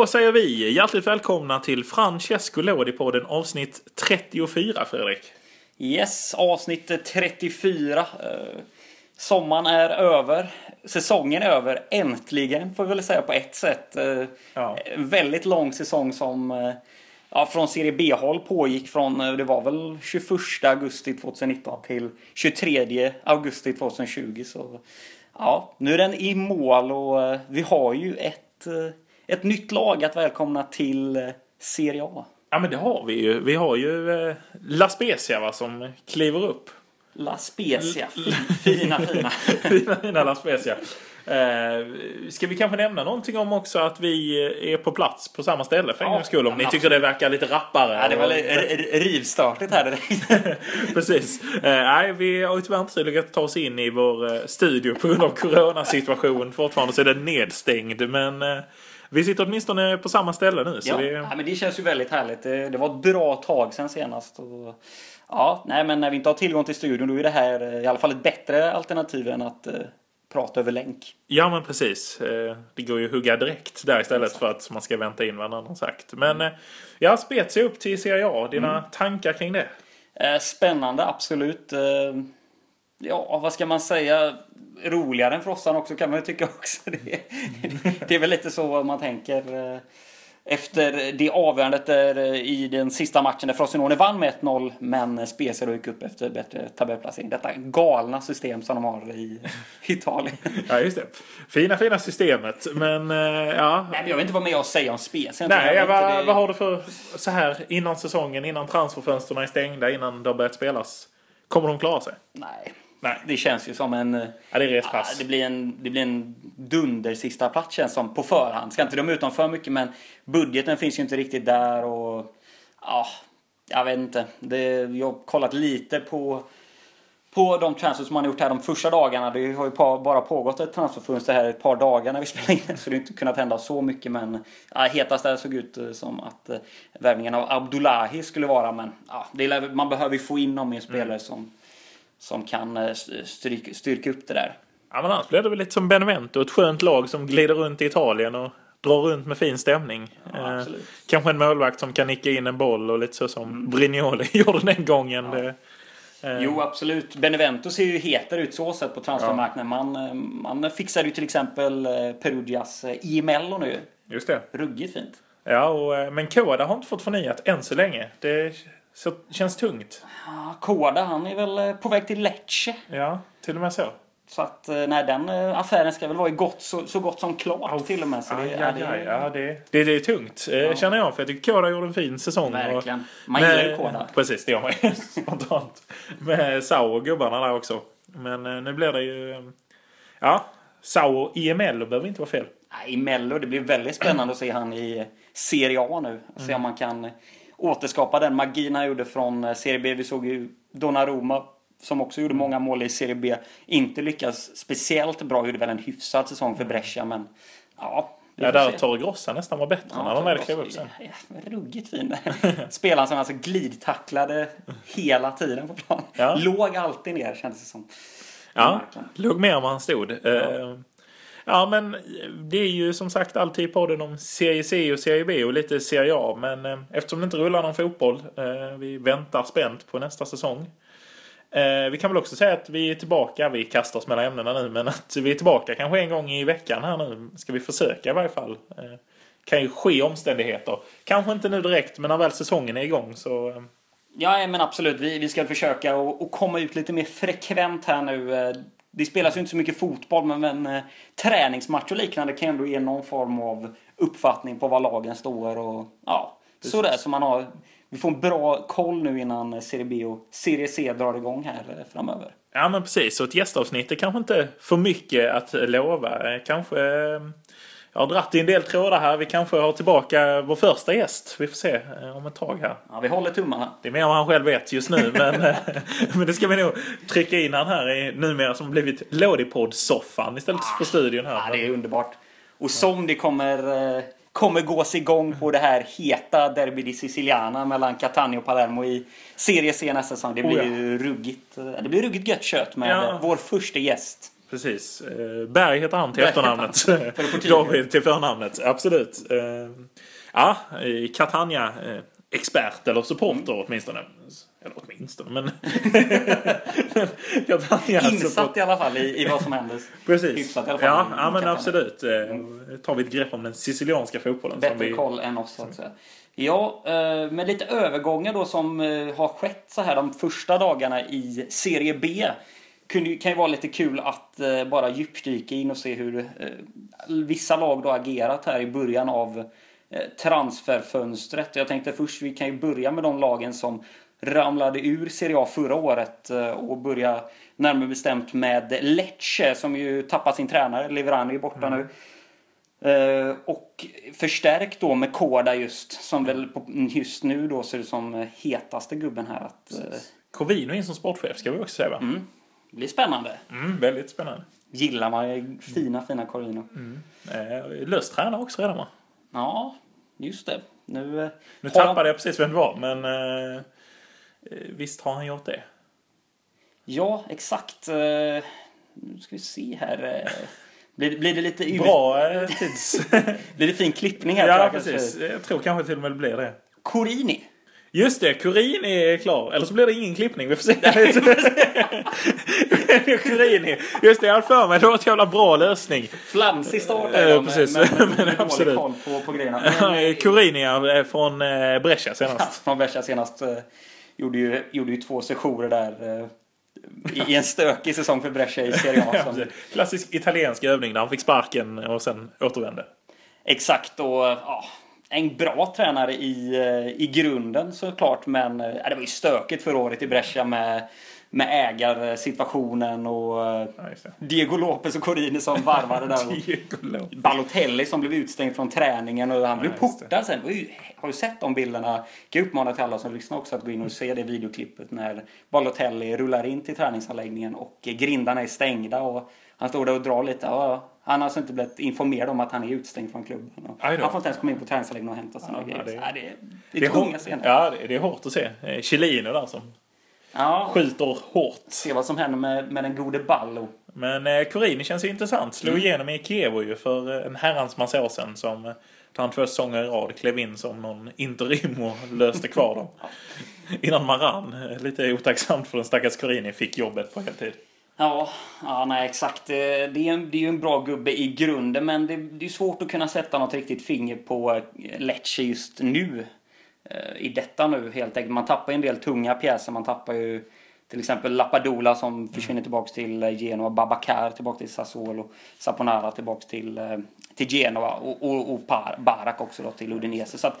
Då säger vi hjärtligt välkomna till Francesco Lodi-podden avsnitt 34, Fredrik. Yes, avsnitt 34. Eh, sommaren är över. Säsongen är över. Äntligen, får vi väl säga på ett sätt. Eh, Ja. Väldigt lång säsong som eh, ja, från Serie B-håll pågick från, det var väl 21 augusti 2019 till 23 augusti 2020. Så ja, nu är den i mål och vi har ju ett, ett nytt lag att välkomna till eh, Serie A. Ja, men det har vi ju. Vi har ju eh, La Spezia va, som kliver upp. La Spezia, Fin- fina fina. Fina, fina La Spezia. Eh, ska vi kanske nämna någonting om också att vi är på plats på samma ställe för en Ja, gångs skull? Om ni tycker det verkar lite rappare. Ja, det var och- lite r- r- rivstartigt här direkt. Precis. Eh, nej, vi har ju tyvärr inte lyckats ta oss in i vår eh, studio på grund av coronasituation. Fortfarande så är den nedstängd. Men eh, vi sitter åtminstone på samma ställe nu. Så Ja, det, ja, men det känns ju väldigt härligt. Det, det var ett bra tag sedan senast. Och, ja, nej, men när vi inte har tillgång till studion då är det här eh, i alla fall ett bättre alternativ än att eh, prata över länk. ja, men precis. Eh, det går ju att hugga direkt där istället för att man ska vänta in vad någon har sagt. Men eh, ja, Spezia upp till Serie A. Dina Mm. tankar kring det? Eh, spännande, absolut. Ja, vad ska man säga? Roligare än Frossan också kan man ju tycka också. Det, det är väl lite så man tänker. eh, Efter det avgörandet där eh, i den sista matchen där Frosinone vann med 1-0 men Spezia då gick upp efter bättre tabellplacering. Detta galna system som de har i Italien. Ja, just det. Fina, fina systemet. Men eh, ja. Nej, jag vill inte vara med och säga om Spezia. Nej, vad, det- vad har du för så här innan säsongen, innan transferfönstren är stängda, innan det har börjat spelas? Kommer de klara sig? Nej, Nej. det känns ju som en... eh, Ja, det är Ja, respass. det, blir en, det blir en dunder sista plats känns som på förhand. Ska inte döma ut dem för mycket men budgeten finns ju inte riktigt där och ja, jag vet inte. Det, jag har kollat lite på, på de transfers som man har gjort här de första dagarna. Det har ju bara pågått ett transferfönster här ett par dagar när vi spelar in så det har inte kunnat hända så mycket men ja, hetast där såg ut eh, som att eh, värvningen av Abdullahi skulle vara men ja, det man behöver ju få in någon mer spelare som, som kan eh, stryka, styrka upp det där. Ja, men annars blir det väl lite som Benevento, ett skönt lag som glider runt i Italien och drar runt med fin stämning. Ja, Eh, kanske en målvakt som kan nicka in en boll och lite så som Brignoli gjorde den gången. Det, eh, Jo, absolut. Benevento ser ju hetare ut så sett på transfermarknaden. Man, eh, man fixade ju till exempel eh, Perugias eh, IML nu. Just det. Ruggigt fint. Ja, och, men Koda har inte fått förnyat än så länge. Det så, känns tungt. Ja, Koda, han är väl eh, på väg till Lecce. Ja, till och med så. Så att, eh, nej, den eh, affären ska väl vara i gott, så, så gott som klart till och med. Så det, Aj, ja, aj, det, aj, ja, det, det, det är tungt, eh, känner jag. För jag tycker Koda gjorde en fin säsong. Verkligen. Och, Man gillar ju Koda. Precis, det gör man ju spontant. Med Sao och gubbarna där också. Men nu blir det ju... Ja, Sao och IML behöver inte vara fel. I Mello, det blir väldigt spännande att se han i Serie A nu. Och Se om man kan återskapa den magin han gjorde från eh, Serie B. Vi såg ju Donnarumma som också gjorde många mål i Serie B. Inte lyckas speciellt bra. Gjorde väl en hyfsad säsong för Brescia, men ja. Ja, där se. Torre Grossa nästan var bättre när de väl klev upp sen. Ja, ja, ruggigt fin. Spelaren som alltså glidtacklade hela tiden på plan. Ja. Låg alltid ner kändes det som. Ja, låg mer än vad han stod. Ja ja, men det är ju som sagt alltid i podden om Serie C och Serie B och lite Serie A. Men eh, eftersom det inte rullar någon fotboll, eh, vi väntar spänt på nästa säsong. Eh, vi kan väl också säga att vi är tillbaka, vi kastar oss mellan ämnena nu, men att vi är tillbaka kanske en gång i veckan här nu. Ska vi försöka i varje fall. Eh, kan ju ske omständigheter. Kanske inte nu direkt, men när väl säsongen är igång så... Eh, Ja, men absolut. Vi, vi ska försöka och, att komma ut lite mer frekvent här nu. Eh, det spelas ju inte så mycket fotboll, men, men eh, träningsmatch och liknande kan ändå ge någon form av uppfattning på var lagen står och ja, sådär. Så man har, vi får en bra koll nu innan Serie B och Serie C drar igång här eh, framöver. Ja men precis, så ett gästavsnitt är kanske inte för mycket att lova. Eh, Kanske... Jag har dratt i en del trådar här. Vi kanske har tillbaka vår första gäst. Vi får se eh, om ett tag här. Ja, vi håller tummarna. Det är mer än vad han själv vet just nu. men, eh, men det ska vi nog trycka in han här i numera som blivit Lådipodd-soffan istället för studion här. Ja, det är underbart. Och som det kommer, eh, kommer gås igång på det här heta Derby di Siciliana mellan Catania och Palermo i Serie C nästa säsong. Det Oh, blir ja. ju ruggigt, det blir ruggigt gött kött med Ja. vår första gäst. Precis. Eh, Berg heter han till efternamnet. David till förnamnet. Absolut. Eh, Ja, eh, Catania eh, expert eller supporter åtminstone. Eller åtminstone, men... Catania Insatt i alla fall i, i vad som händer. Precis. hyfsat i alla fall. Ja, ja men Catania. absolut. Eh, tar vi ett grepp om den sicilianska fotbollen. Bättre vi... koll än oss så att säga. Ja, med lite övergångar då som har skett så här de första dagarna i Serie B. Kunde, kan ju vara lite kul att eh, bara djupdyka in och se hur eh, vissa lag då agerat här i början av eh, transferfönstret. Jag tänkte först, vi kan ju börja med de lagen som ramlade ur Serie A förra året och börja närmare bestämt med Lecce som ju tappat sin tränare. Liverani är borta nu. Eh, och förstärkt då med Koda just, som väl på, just nu då ser ut som hetaste gubben här. Att, eh, Covino in som sportchef ska vi också säga va? mm, det blir spännande. Mm, väldigt spännande. Gillar man ju fina, fina Corino. Eh, löst tränare också redan va? Ja, just det. Nu, eh, Nu har han- tappade jag precis vem det var, men eh, eh, visst har han gjort det. Ja, exakt. Eh, nu ska vi se här. eh, Blir, blir det lite Bra tids... Blir det fin klippning här? ja, precis. Jag tror kanske till och med det blir det. Corini. Just det, Curin är klar. Eller så blir det ingen klippning. Vi får se. Curini. Just det, jag hade för mig. Det var ett jävla bra lösning. Flamsig start. Eh, är de, precis. Men, men, Men absolut. koll på, på grejerna. Curini är från eh, Brescia senast. Från Brescia senast eh, gjorde, ju, gjorde ju två sessioner där eh, i, i en stökig säsong för Brescia i Serie A. Ja, Som. Klassisk italiensk övning där han fick sparken och sen återvände. exakt och ja, en bra tränare i, eh, i grunden såklart men eh, det var ju stökigt förra året i Brescia med, med ägarsituationen och eh, Ja. Diego Lopez och Corini som varvade där. Och. Balotelli som blev utstängd från träningen och han blev just det. portad sen. Har du sett de bilderna? Kan jag uppmana till alla som lyssnar också att gå in och se det videoklippet när Balotelli rullar in till träningsanläggningen och grindarna är stängda och han står där och drar lite. Ja, han har alltså inte blivit informerad om att han är utstängd från klubben. Han får inte ens komma in på träningsanläggningen och hämta sina Ja, grejer. det- Det, ja, det, är- det Det är tunga hårt, scener. ja, det- det är hårt att se. Chiellini där som Ja, skjuter hårt. se vad som händer med, med den gode Ballo. Men eh, Corini känns ju intressant. Slog Mm. igenom i Kiev ju för eh, en herrans massa år sedan. Som eh, han två säsonger i rad klev in som någon interim och löste kvar dem. Innan man rann. Eh, Lite otacksamt för den stackars Corini fick jobbet på heltid. Ja, ja nej exakt. Det det är, en, det är ju en bra gubbe i grunden men det, det är svårt att kunna sätta något riktigt finger på eh, Lecce just nu. Eh, I detta nu helt enkelt. Man tappar ju en del tunga pjäser. Man tappar ju till exempel Lapadula som försvinner tillbaks till eh, Genoa. Babacar tillbaks till Sassuolo. Saponara tillbaks till, eh, till Genoa. Och, och, och Barak också då till Udinese. Så att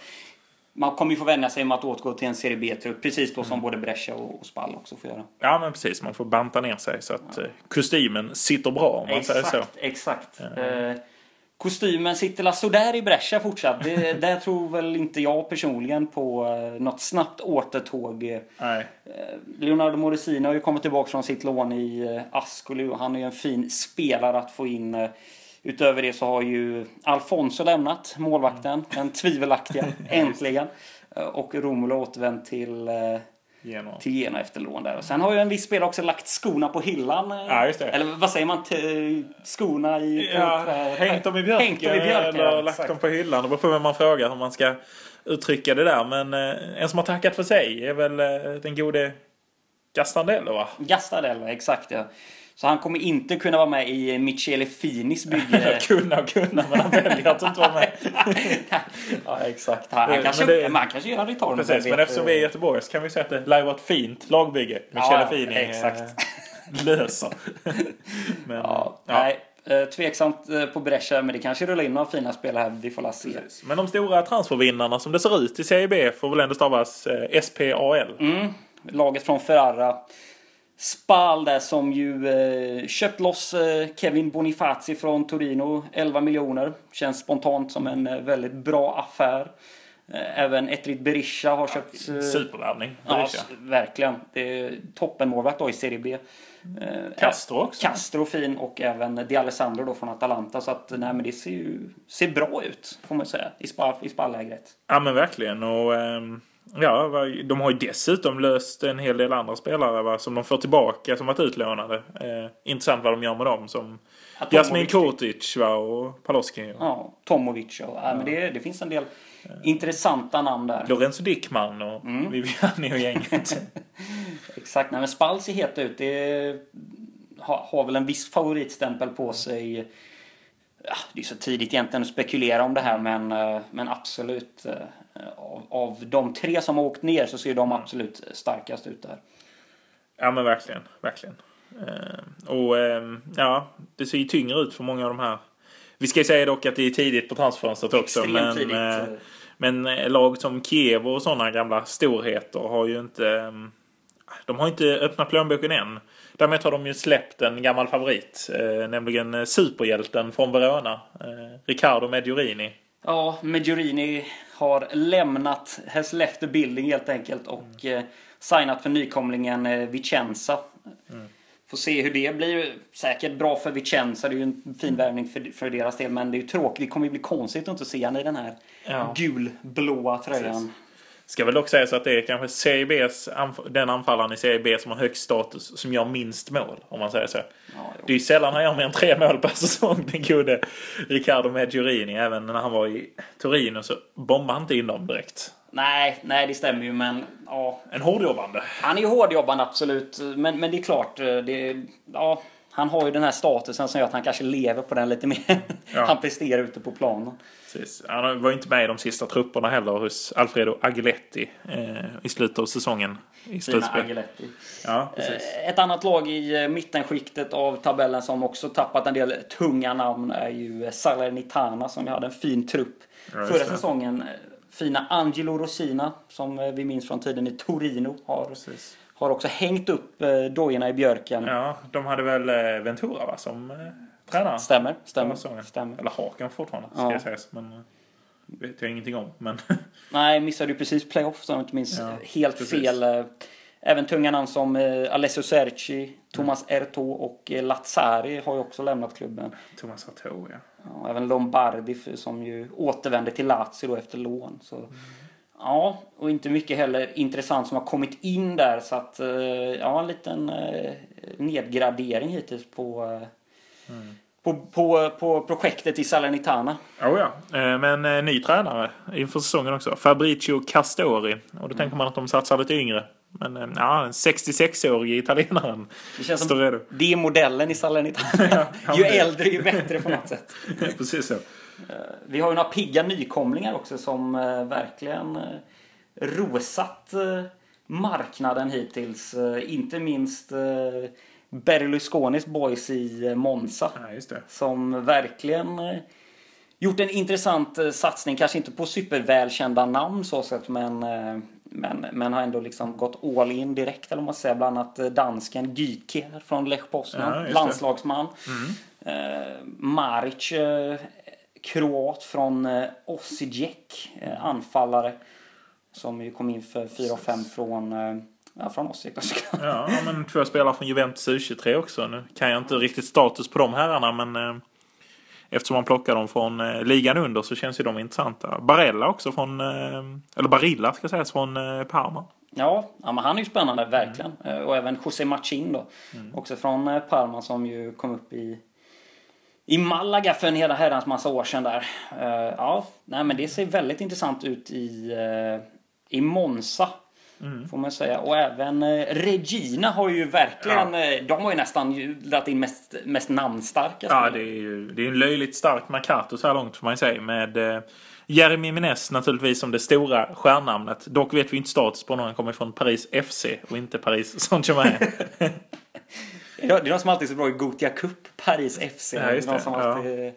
man kommer ju få vänja sig med att återgå till en Serie B-trupp. Precis då som både Brescia och, och Spal också får göra. Ja men precis, man får banta ner sig så att eh, kostymen sitter bra om man säger så. Exakt, exakt. Eh, kostymen sitter la sådär i Brescia fortsatt. Det, där tror väl inte jag personligen på eh, något snabbt återtåg. Eh, Nej. Leonardo Morosini har ju kommit tillbaka från sitt lån i eh, Ascoli och han är ju en fin spelare att få in. Eh, Utöver det så har ju Alfonso lämnat, målvakten, den tvivelaktiga, äntligen. Eh, Och Romulo återvänt till eh, Genoa. till Genoa efter lån där. Och sen har ju en viss spelare också lagt skorna på hyllan. eh, Ja. Eller vad säger man? Skorna i... Ja, hängt dem i björken, Hängt dem i björken, eller ja, lagt exakt. dem på hyllan. Det beror på vem man frågar hur man ska uttrycka det där. Men eh, en som har tackat för sig är väl eh, den gode Gastandello va? Gastadello, exakt ja. Så han kommer inte kunna vara med i Michele Finis bygge. kunna och kunna men han väljer att inte vara med. ja, exakt. Han, han, Men kanske, det- man kanske gör en return. Precis, men eftersom vi är Göteborg så kan vi säga att det lär vara ett fint lagbygge. Michele Ja, Fini eh, exakt. löser. men, Ja, ja. Nej, eh, tveksamt eh, på Brescia, men det kanske rullar in några fina spelare här. Vi får la se. Precis. Men de stora transfervinnarna som det ser ut i Serie B får väl ändå stavas eh, SPAL. Mm. Laget från Ferrara. Spal där som ju eh, köpt loss eh, Kevin Bonifazi från Torino. 11 miljoner. Känns spontant som en eh, väldigt bra affär. Eh, även Etrit Berisha har köpt... Eh, Supervärvning. ja, verkligen. Det är toppenmålvakt då i Serie B. Eh, Castro också. Castro fin och även Di Alessandro då från Atalanta. Så att nej men det ser ju ser bra ut får man säga i, spa, i spallägret. Ja men verkligen. Och, ehm, Ja, de har ju dessutom löst en hel del andra spelare va, som de får tillbaka som varit utlånade. Eh, intressant vad de gör med dem. Som Ja, Jasmin. Kurtic va, och Paloski. Ja, Tomovic och, ja. men det, det finns en del intressanta namn där. Lorenzo Dickman och Mm. Viviani och gänget. Exakt, nej men Spal ser het ut. Det har, har väl en viss favoritstämpel på sig. Ja, det är så tidigt egentligen att spekulera om det här men, eh, men absolut. Eh, Av, av de tre som har åkt ner så ser de absolut starkast ut där. ja men verkligen, verkligen. Eh, och eh, ja, det ser ju tyngre ut för många av de här. Vi ska ju säga dock att det är tidigt på transfönstret också. Men, tidigt. eh, men lag som Kiev och sådana gamla storheter har ju inte... eh, De har inte öppnat plånboken än. Däremot har de ju släppt en gammal favorit. Eh, nämligen superhjälten från Verona. Eh, Riccardo Mediorini. Ja, Medjurini har lämnat, has left the building helt enkelt och eh, signat för nykomlingen eh, Vicenza. Får se hur det blir. Säkert bra för Vicenza, det är ju en fin värvning för, för deras del. Men det är ju tråkigt, det kommer ju bli konstigt att inte se honom i den här Ja. gulblåa tröjan. Precis. Ska väl dock säga så att det är kanske Serie B's, anf- den anfallaren i Serie B som har högst status som gör minst mål. Om man säger så. Ja. Det är ju sällan han gör mer än tre mål per säsong, den gode Riccardo Mediorini. Även när han var i Torino så bombade han inte in dem direkt. Nej, nej det stämmer ju men ja. En hårdjobbande. Han är ju hårdjobbande absolut. Men, men det är klart, eh, det, ja, han har ju den här statusen som gör att han kanske lever på den lite mer. Ja. han presterar ute på planen. Precis. Han var ju inte med i de sista trupperna heller hos Alfredo Agiletti eh, i slutet av säsongen. I slutspel. Ja, precis. Eh, Ett annat lag i eh, mittenskiktet av tabellen som också tappat en del tunga namn är ju Salernitana som hade en fin trupp Ja, förra säsongen. Fina Angelo Rosina som eh, vi minns från tiden i Torino har, Precis. har också hängt upp dojorna i björken. Ja, de hade väl Ventura va, som tränare? Stämmer, stämmer. stämmer. Eller har kanske fortfarande, ska Ja. jag säga. Men eh, vet jag ingenting om. Men Nej, missade ju precis playoff så jag inte minns Ja, helt precis. fel. Eh, Även tunga namn som eh, Alessio Serci, Thomas Erto och Lazzari har ju också lämnat klubben. Thomas Artaud, ja. Ja, även Lombardi som ju återvände till Lazio då efter lån. Så. Ja, och inte mycket heller intressant som har kommit in där. Så att, ja, en liten nedgradering hittills på, eh, på, på, på projektet i Salernitana. Oh, ja. Eh, Men eh, ny tränare inför säsongen också. Fabricio Castori. Och då tänker man att de satsar lite yngre. Men eh, ja, den 66-årige italienaren Det känns som redo. det är modellen i Salernitana. ja, ju äldre ju bättre på något sätt. Precis så. Vi har ju några pigga nykomlingar också som verkligen rosat marknaden hittills. Inte minst Berlusconis boys i Monza. Ja. Som verkligen eh, gjort en intressant eh, satsning. Kanske inte på supervälkända namn så sett men, eh, men, men har ändå liksom gått all in direkt. Eller man säger. Bland annat dansken Gyke från Lech Poznan. Ja, landslagsman. Eh, Maric, eh, kroat från eh, Osijek, eh, anfallare. Som ju kom in för 4-5 från, ja, från då, såklart. Ja, men två spelare från Juventus U23 också. Nu kan jag inte riktigt status på de herrarna men eh, eftersom man plockar dem från eh, ligan under så känns ju de intressanta. Barella också från, eh, eller Barilla ska sägas, från Parma. Ja, ja men han är ju spännande, verkligen. Eh, Och även José Machin då. Också från Parma som ju kom upp i, i Malaga för en hela herrans massa år sedan där. Ja, nej men det ser väldigt intressant ut i, i Monza. Får man säga. Och även eh, Regina har ju verkligen, eh, de har ju nästan dragit in mest, mest namnstarka Ja, spelare. det är ju det är en löjligt starkt Mercato så här långt får man ju säga. Med eh, Jeremy Menez naturligtvis som det stora stjärnnamnet. Dock vet vi inte status på honom. Han kommer från Paris FC och inte Paris Saint-Germain. Ja, det är de som alltid är så bra i Gotia Cup, Paris FC. Ja, just de det.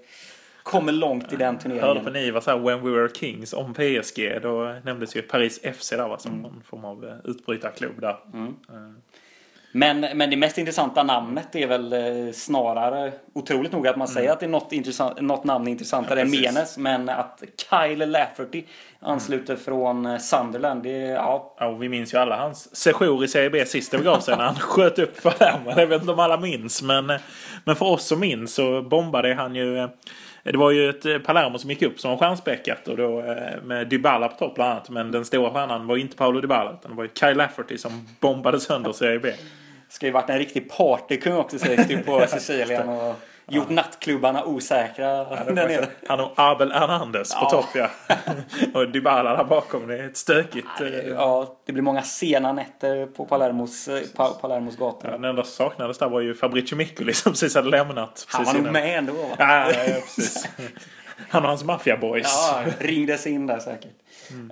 Eh, kommer långt i den Hörde på turneringen. Niva så här When We Were Kings om PSG. Då nämndes ju Paris FC där va, som Mm. någon form av eh, utbrytarklubb där. Men, men det mest intressanta namnet är väl eh, snarare, otroligt nog att man säger att det är något, intressant, något namn intressantare Mm. Ja, än. Menes. Men att Kyle Lafferty ansluter från eh, Sunderland, det ja, Ja, och vi minns ju alla hans sejour i Serie B sist det begav sig när han sköt upp Palermo. Jag vet inte om alla minns men, men för oss som minns så bombade han ju Det var ju ett eh, Palermo som gick upp som var stjärnspäckat och då eh, med Dybala på topp bland annat. Men den stora stjärnan var inte Paolo Dybala utan det var ju Kyle Lafferty som bombade sönder Serie B. Ska ju varit en riktig partykung också sägs det ju på Sicilien och gjort nattklubbarna osäkra där nere. Han och Abel Hernandez på Ja. topp ja. och Dybala där bakom. Det är ett stökigt. eh, Ja, det blir många sena nätter på Palermos, eh, pa, Palermos gator. Ja, den enda som saknades där var ju Fabrizio Miccoli som precis hade lämnat. Han var nog med ändå. va? Ja, ja, ja, precis. Han och hans maffiaboys. Ja, ringdes in där säkert.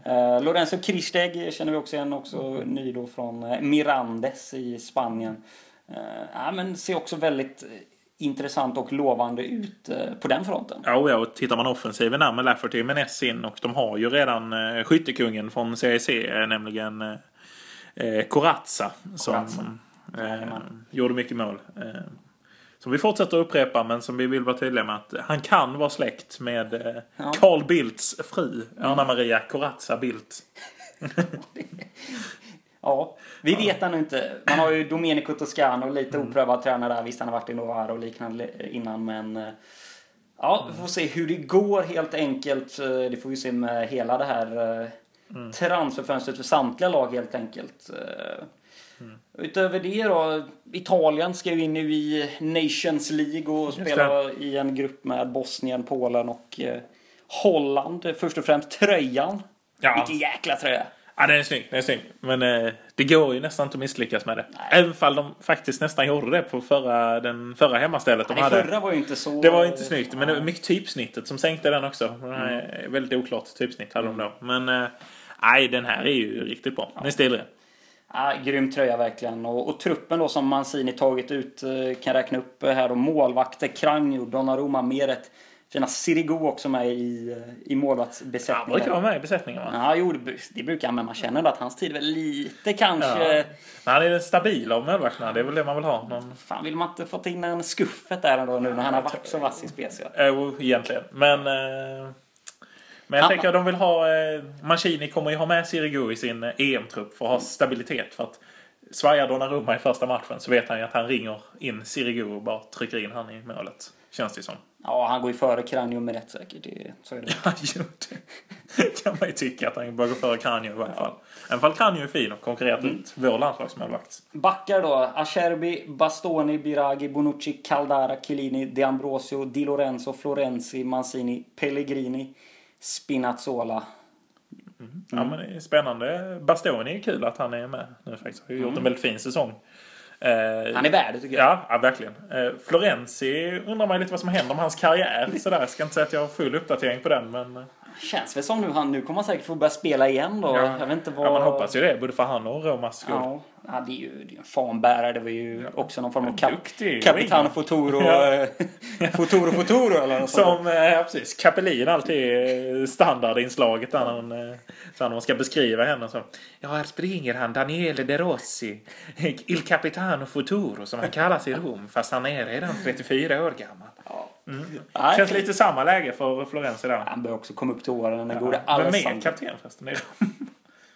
Eh, Lorenzo Kristeg känner vi också igen, också ny då från eh, Mirandes i Spanien. Uh, ja, men ser också väldigt eh, intressant och lovande ut eh, på den fronten. Ja, ja, och tittar man offensiven där med Lafferty och Menes in och de har ju redan eh, skyttekungen från CIC, eh, nämligen eh, Corazza som eh, gjorde mycket mål. Eh, som vi fortsätter att upprepa men som vi vill vara tydliga med att han kan vara släkt med eh, Ja. Carl Bildts fru, Anna Maria Corazza Bildt. Ja, vi vet ännu inte. Man har ju Domenico Toscano, lite oprövad tränare där. Visst, han har varit i Novara och liknande innan, men... eh, Ja, vi får se hur det går helt enkelt. Eh, Det får vi se med hela det här eh, transferfönstret för samtliga lag helt enkelt. Eh, Utöver det då, Italien ska ju in nu i Nations League och spela i en grupp med Bosnien, Polen och Holland. Först och främst tröjan. Ja. Vilken jäkla tröja! Ja, den är snygg. Den är snygg. Men eh, det går ju nästan inte att misslyckas med det. Nej. Även fall de faktiskt nästan gjorde det på förra, den förra hemmastället de Det hade. förra var ju inte så... Det var inte snyggt, men det var mycket typsnittet som sänkte den också. Här, Väldigt oklart typsnitt hade de då. Men eh, nej, den här är ju riktigt bra. Den är stilren. Ja, grym tröja verkligen. Och, och truppen då som Mancini tagit ut eh, kan räkna upp eh, här då. Målvakter, Kragno, Donnarumma, Meret. Fina Sirigu också med i, i Han målvaktsbesättningen. brukar vara med i besättningen va? Ja, jo, det, det brukar han, men man känner att hans tid är väl lite kanske... Ja. Men han är den stabila av målvakterna. Det är väl det man vill ha. Någon... Fan, vill man inte fått in en skuffet där ändå nu när han har varit så vass i spel? Eh, Jo, egentligen. Men... Eh, men jag Han- tänker att de vill ha... Eh, Mancini kommer ju ha med Sirigu i sin eh, EM-trupp för att ha stabilitet. För att svajar Donnarumma i första matchen så vet han ju att han ringer in Sirigu och bara trycker in han i målet. Känns det som. Ja, han går ju före Kragno med rätt säkert. Det, så är det. Ja, jo, det kan man ju tycka att han bör gå före Kranjo i varje fall. Även fall Kranjo är fin och konkurrerat ut vår landslagsmålvakt. Backar då. Acerbi, Bastoni, Biragi, Bonucci, Caldara, Chiellini, De Ambrosio, Di Lorenzo, Florenzi, Mancini, Pellegrini, Spinazzola. Ja, men det är spännande. Bastoni är kul att han är med nu faktiskt. Har ju gjort en väldigt fin säsong. Eh, Han är värd tycker jag. Ja, verkligen. Eh, Florenzi undrar man lite vad som händer med hans karriär. Sådär. Jag ska inte säga att jag har full uppdatering på den, men... Känns väl som nu han nu kommer han säkert få börja spela igen då. Ja, Jag vet inte vad... ja, man hoppas ju det. Både för han och Romas skull. Ja, ja, det är ju det är en fanbärare. Det var ju också någon form av kap Duktig. Capitano Futuro. Ja. eh, Futuro Futuro eller något sånt. Som, eh, ja precis, Capellin alltid är standardinslaget där eh, så när man ska beskriva henne. Så, ja, här springer han, Daniele De Rossi, Il Capitano Futuro som han kallas i Rom, fast han är redan 34 år gammal. Ja. Mm. Nej, Känns lite samma läge för Florens idag. Han börjar också komma upp till åren. Den Ja, gode Vem är kapten förresten? Det är,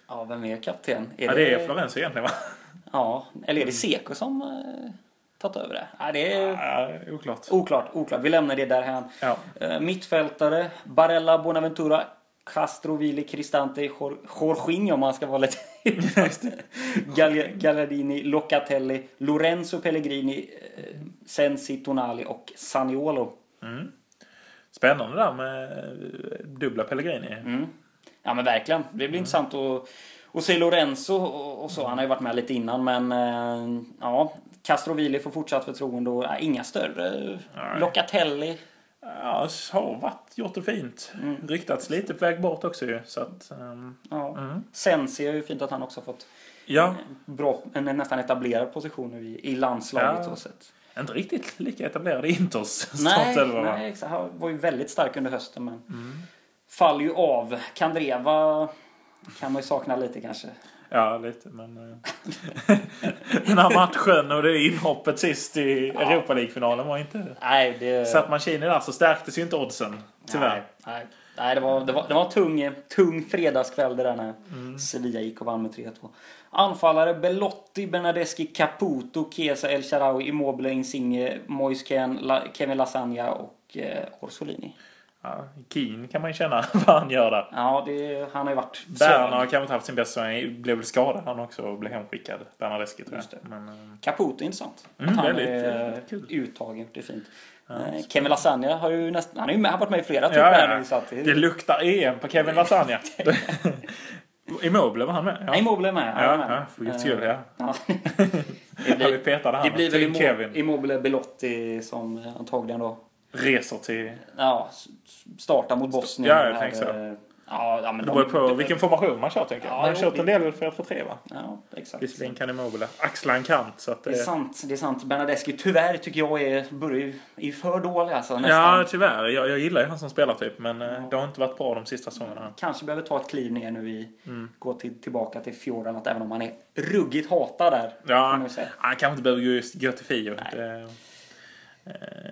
Ja, vem är kapten? Är ja, det är Florens egentligen va? Ja, eller är det Seko som eh, tagit över det? Ja, det är Ja, oklart. oklart, oklart. Vi lämnar det därhän. Ja. Eh, mittfältare, Barella, Bonaventura, Castro, Vili, Cristante, Jor- Jorginho om man ska vara lite... Gal- Gallardini, Locatelli, Lorenzo Pellegrini, eh, Sensi, Tonali och Saniolo. Spännande där med eh, dubbla Pellegrini. Mm. Ja men verkligen. Det blir intressant att, att se Lorenzo och, och så. Han har ju varit med lite innan men eh, ja. Castrovili får fortsatt förtroende och ja, inga större. Nej. Locatelli. Ja, har varit, gjort det fint. Ryktats lite på väg bort också ju. Så att, ehm, Ja. Sensi är ju fint att han också fått ja, bra, en nästan etablerad position nu i, i landslaget. Ja. Så sett. Inte riktigt lika etablerad i Inters Nej, startelva va? nej exakt. han var ju väldigt stark under hösten men Mm. faller ju av. Kandreva kan man ju sakna lite kanske. Ja, lite men... eh, Den här matchen och det inhoppet sist i Europa League-finalen var inte... Nej, det... Satt Mancini där så stärktes ju inte oddsen. Tyvärr. Nej, nej. Nej det, var, det, var, det var en tung, tung fredagskväll det där när Mm. Sevilla gick och vann med 3-2. Anfallare Belotti, Bernadeschi, Caputo, Chiesa, El Shaarawy, Immobile, Insigne, Moise Kean, La, Kevin Lasagna och eh, Orsolini. Ja, Keen kan man ju känna vad han gör där. Ja, det, han har ju varit Berna har kanske inte haft sin bästa säsong. Blev väl skadad han också och blev hemskickad. Bernadeschi tror jag. Men, eh, Caputo är intressant. Mm, att han väldigt, är uttagen. Det är fint. Eh, Kevin Lasagna har ju nästan, han har ju varit med i flera typer ja, ja. nu. Så att det, luktar EM på Kevin Lasagna. Immobile var han med? Nej, Immobile är med. Han Ja, med. ja, för guds skull ja. Ja. Det det vi petade han det blir till Kevin. Immobile Belotti som eh, antagligen då Reser till... ja, startar mot Bosnien. Ja, jag tänkte så. Eh, Ja, ja, men Det beror på vilken formation man kör tänker jag. Ja, Man har kört en del 4-3 va? Ja, exakt. Visserligen kan Immobile axla en kant så att Det är det... sant, det är sant. Bernadeschi tyvärr tycker jag är, börjar är för dålig alltså. Ja, Nästan. tyvärr. Jag, jag gillar ju han som spelartyp men eh, det har inte varit bra de sista säsongerna. Kanske behöver ta ett kliv ner nu i, Mm. gå till, tillbaka till Fjordanat även om han är ruggigt hatad där. Ja, han kanske inte behöver gå, just, gå till Fio. Det,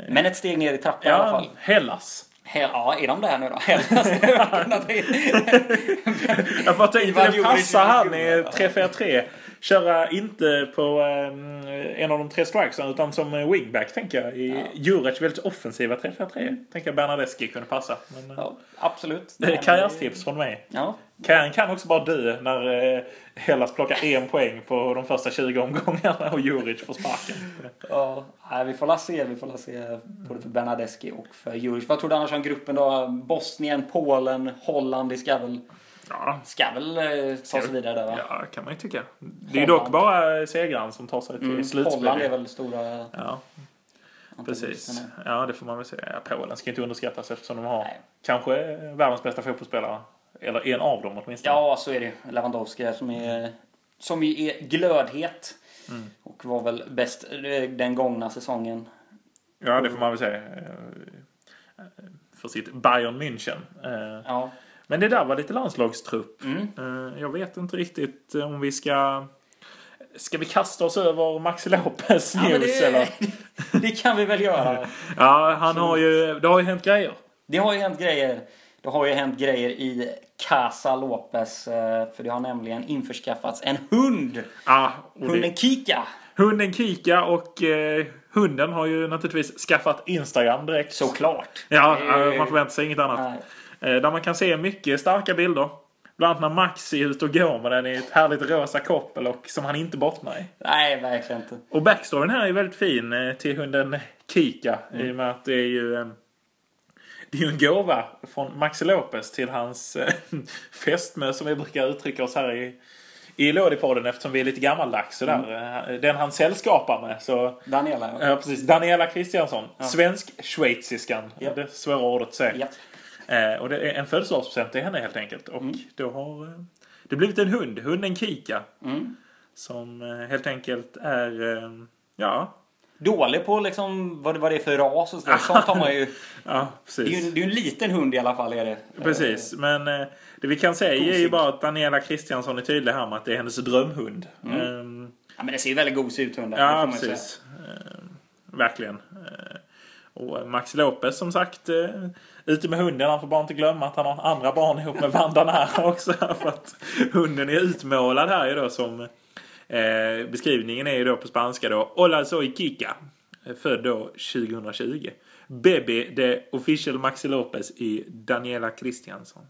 Men ett steg ner i trappan i alla ja, fall. Hellas. He- Ja, är de där nu då? Hellas. Jag tänkte Ivan det passar han i gubben. 3-4-3. Köra inte på eh, en av de tre strikesen utan som wingback tänker jag. I Jurec väldigt offensiva 3-4-3. Tänker jag Bernadeschi kunde passa. Men, eh, ja, absolut. det är karriärstips från mig. Ja, Karriären kan också bara dö när eh, Hellas plockar en poäng på de första 20 omgångarna och Juric får sparken. Ja, vi får la se. Vi får la se både för Bernadeschi och för Juric. Vad tror du annars om gruppen då? Bosnien, Polen, Holland. Det ska väl, Ja, ska väl eh, ta sig vidare där va? ja, kan man ju tycka. Det är ju dock bara segraren som tar sig till Mm, slutspel. Holland är väl stora Ja, precis. antagonisten. Ja, det får man väl säga. Ja, Polen ska inte underskattas eftersom de har Nej. kanske världens bästa fotbollsspelare. Eller en av dem åtminstone. Ja, så är det ju. Lewandowski som är, som ju är glödhet. Mm. Och var väl bäst eh, den gångna säsongen. Ja, det får man väl säga. Eh, För sitt Bayern München. Eh, Ja. Men det där var lite landslagstrupp. Mm. Eh, Jag vet inte riktigt om vi ska... Ska vi kasta oss över Maxi Lopez Ja, news eller? det, det kan vi väl göra. Ja, han har ju... Det har ju hänt grejer. Det har ju hänt grejer. Det har ju hänt grejer i Casa Lopez. eh, För det har nämligen införskaffats en hund. Ja, och det- Hunden Kika. Hunden Kika och eh, hunden har ju naturligtvis skaffat Instagram direkt. Såklart. Ja, Det eh, man förväntar sig inget annat. Nej. Eh, där man kan se mycket starka bilder. Bland annat när Maxi är ute och går med den i ett härligt rosa koppel och som han inte bottnar i. Nej, verkligen inte. Och backstoryn här är väldigt fin eh, till hunden Kika. I och med att det är ju... Eh, det är ju en gåva från Maxi Lopez till hans fästmö som vi brukar uttrycka oss här i, i Lådipodden eftersom vi är lite gammaldags sådär. Eh, Den han sällskapar med. Så, Daniela. Ja. ja, precis. Daniela Kristiansson. Svensk-schweiziskan. Ja. Det svåra ordet att säga. Ja. Eh, och det är en födelsedagspresent till henne helt enkelt. Och Mm. då har eh, det blivit en hund, hunden Kika. Mm. Som eh, helt enkelt är, eh, ja, Dålig på liksom vad, vad det är för ras och sådär. Sånt har man ju. ja Det är ju precis. det är en liten hund i alla fall. Är det. Precis, men eh, det vi kan säga är ju Gosig. bara att Daniela Kristiansson är tydlig här med att det är hennes drömhund. Mm. Ehm, Ja, men det ser ju väldigt gosig ut hunden. ja, precis. Ehm, verkligen. Och Max Lopez som sagt eh, ute med hunden. Han får bara inte glömma att han har andra barn ihop med Vanda här också. För att hunden är utmålad här ju då som eh, beskrivningen är ju då på spanska då. Hola soy Kika. Eh, född då 2020. Bebe de official Maxi Lopez i Daniela Kristiansson.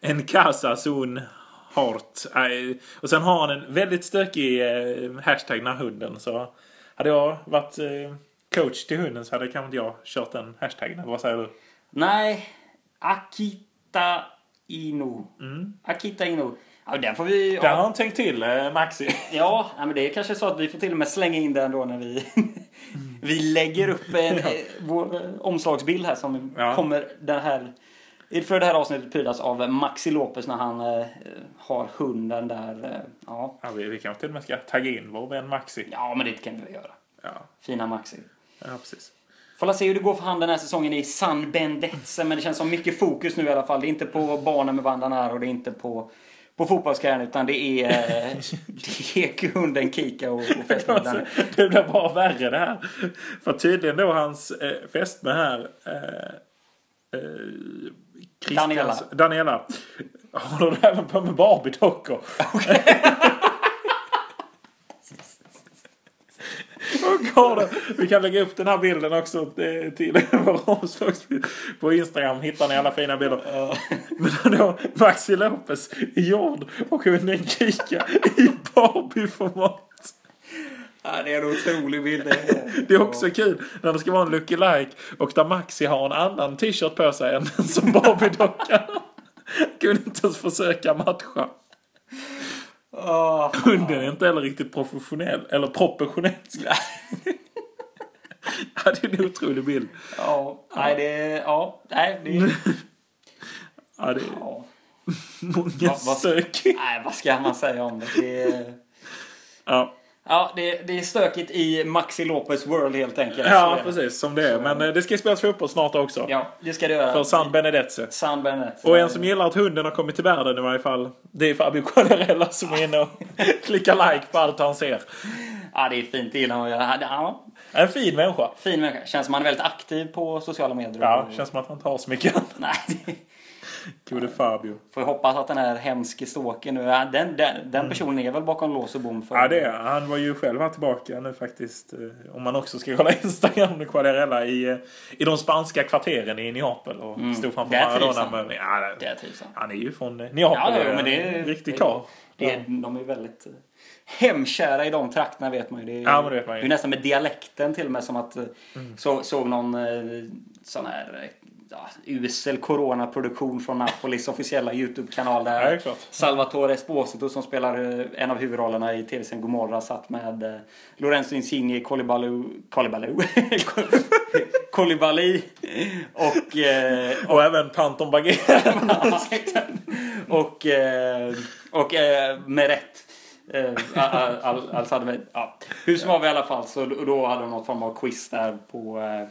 En casa son hart. Eh, och sen har han en väldigt stökig eh, hashtag den här hunden. Så hade jag varit eh, coach till hunden så hade kanske inte jag kört den hashtaggen. Vad säger du? Nej, Akita Inu. Akita Inu. Ja, den får vi... Mm. Där har Ja, han tänkt till, eh, Maxi. ja, ja, men det är kanske så att vi får till och med slänga in den då när vi, vi lägger upp en, eh, vår eh, omslagsbild här som Ja. kommer den här... För det här avsnittet prydas av Maxi Lopez när han eh, har hunden där. Eh, ja. Ja, vi, vi kanske till och med ska tagga in vår vän Maxi. ja, men det kan vi göra. Ja, Fina Maxi. ja precis. Får se hur det går för han den här säsongen i San Bendetze. Men det känns som mycket fokus nu i alla fall. Det är inte på barnen med Vandan här och det är inte på, på fotbollskarriären. Utan det är, eh, det är hunden Kika och, och fästmön Alltså, det blir bara värre det här. För tydligen då hans eh, fästmö här. Eh, eh, Christians- Daniela. Daniela. Håller även på med Barbie-dockor? Och den. Vi kan lägga upp den här bilden också eh, till vår omslagsbild. På Instagram hittar ni alla fina bilder. Men då Maxi Lopez i jord och hunden Kika i Barbie-format. Ja, det är en otrolig bild. Det är, Det är också kul när det ska vara en Lucky Like och där Maxi har en annan t-shirt på sig än den som Barbie-dockan. Kunde inte ens försöka matcha. Åh. Hunden är inte heller riktigt professionell. Eller proportionell. Ja, det är en otrolig bild. Ja, nej det är... Ja, nej det är... Ja, det är Ja. många vad- stök. Nej, vad ska man säga om det? det är... Ja, Ja, det, det är stökigt i Maxi Lopez World helt enkelt. ja Så- precis. Som det är. Men eh, det ska spelas fotboll snart också. Ja, det ska det göra. För San Benedetze. San Bennett. Och en som gillar att hunden har kommit till världen i varje fall. Det är Fabio Quagliarella som är inne och klickar like på allt han ser. Ja, det är fint. Det gillar man att göra. Ja, En fin människa. fin människa. Känns som han är väldigt aktiv på sociala medier. Ja, känns som att han tar så mycket. Nej. Gode Fabio. Får jag hoppas att den här hemske ståken nu, den, den, den personen är väl bakom lås och bom för... Ja, det är han. Var ju själv här tillbaka nu faktiskt. eh, Om man också ska kolla Instagram med Quagliarella i, eh, i de spanska kvarteren i Neapel och stod framför Maradona. med- Ja, Det det, han är ju från eh, Neapel. Ja, ja, men det är... en Riktig det-. Det är, de är väldigt hemkära i de trakterna vet man ju. Det är, Ja, det man ju. är nästan med dialekten till och med som att Mm. så, såg någon sån här ja, usel coronaproduktion från Napolis officiella Youtube-kanal Ja, där är klart. Salvatore Esposito som spelar eh, en av huvudrollerna i tv-serien Gomorra satt med eh, Lorenzo Insigne, Kolibalu, Kolibalu, Kolibali och eh, Och även Panton Bagheera. och, eh, och eh, all, alltså hade vi, ja. Hur som var vi i alla fall så då- då hade de någon form av quiz där på, eh,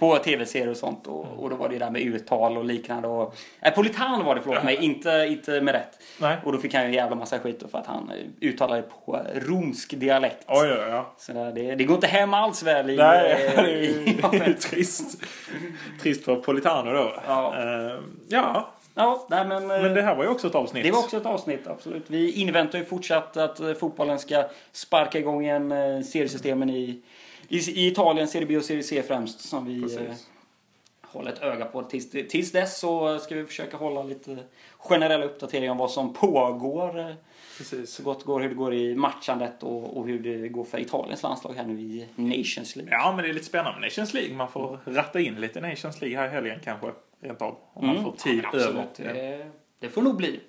på tv-serier och sånt. Och, och då var det där med uttal och liknande. Och, eh, Politan var det förlåt mig, inte, inte med rätt. Nej. Och då fick han ju en jävla massa skit för att han eh, uttalade på romsk dialekt. Oj, oj, ja. Så det, det, det går inte hem alls väl i... Nej, eh, det är ju trist. Trist för Politano då. Ja. Eh, ja, ja, nej men... men det här var ju också ett avsnitt. Det var också ett avsnitt, absolut. Vi inväntar ju fortsatt att fotbollen ska sparka igång igen seriesystemen i, i, Italien, Serie B och Serie C främst, som vi Precis. eh, håller ett öga på. Tills, tills dess så ska vi försöka hålla lite generella uppdateringar om vad som pågår. eh, Precis. Så gott går, hur det går i matchandet och, och hur det går för Italiens landslag här nu i Nations League. Ja, men det är lite spännande med Nations League. Man får ratta in lite Nations League här i helgen kanske. Rent av. Om man får tid Mm. Ja, över. Det, det får nog bli.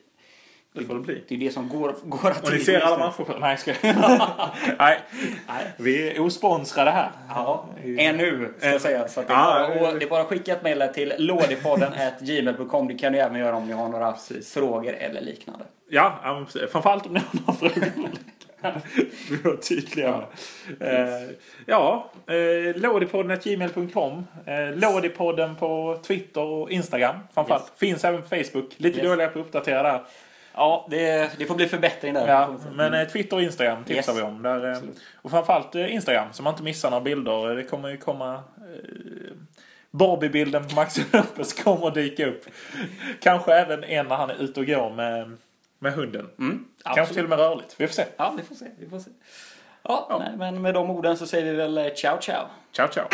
Det får det bli. Det är det som går, går att Och ni ser alla på... Nej, ska Nej, Nej. vi är osponsrade här. Ja, ännu ska jag säga. Så att det, är Ja, bara, och det är bara att skicka ett mejl till lådipodden gmail.com. Det kan ni även göra om ni har några frågor eller liknande. Ja, ja, precis. framförallt om ni har några frågor. Vi var tydliga med. Eh, ja, eh, lådipodden.gmail.com. Eh, lådipodden på Twitter och Instagram. Framförallt. Finns även på Facebook. Lite Yes. dåliga på att uppdatera där. Ja, det, det får bli förbättring där. Ja, men eh, Twitter och Instagram tipsar Yes. vi om. Där, eh, Absolut. och framförallt eh, Instagram, så man inte missar några bilder. Det kommer ju komma... Eh, Barbie-bilden på Max Lopez kommer att dyka upp. Kanske även en när han är ute och går med, med hunden. Mm, Kanske till och med rörligt. Vi får se. Ja, vi får se. Vi får se. Ja, Nej, men med de orden så säger vi väl ciao ciao. Ciao, ciao.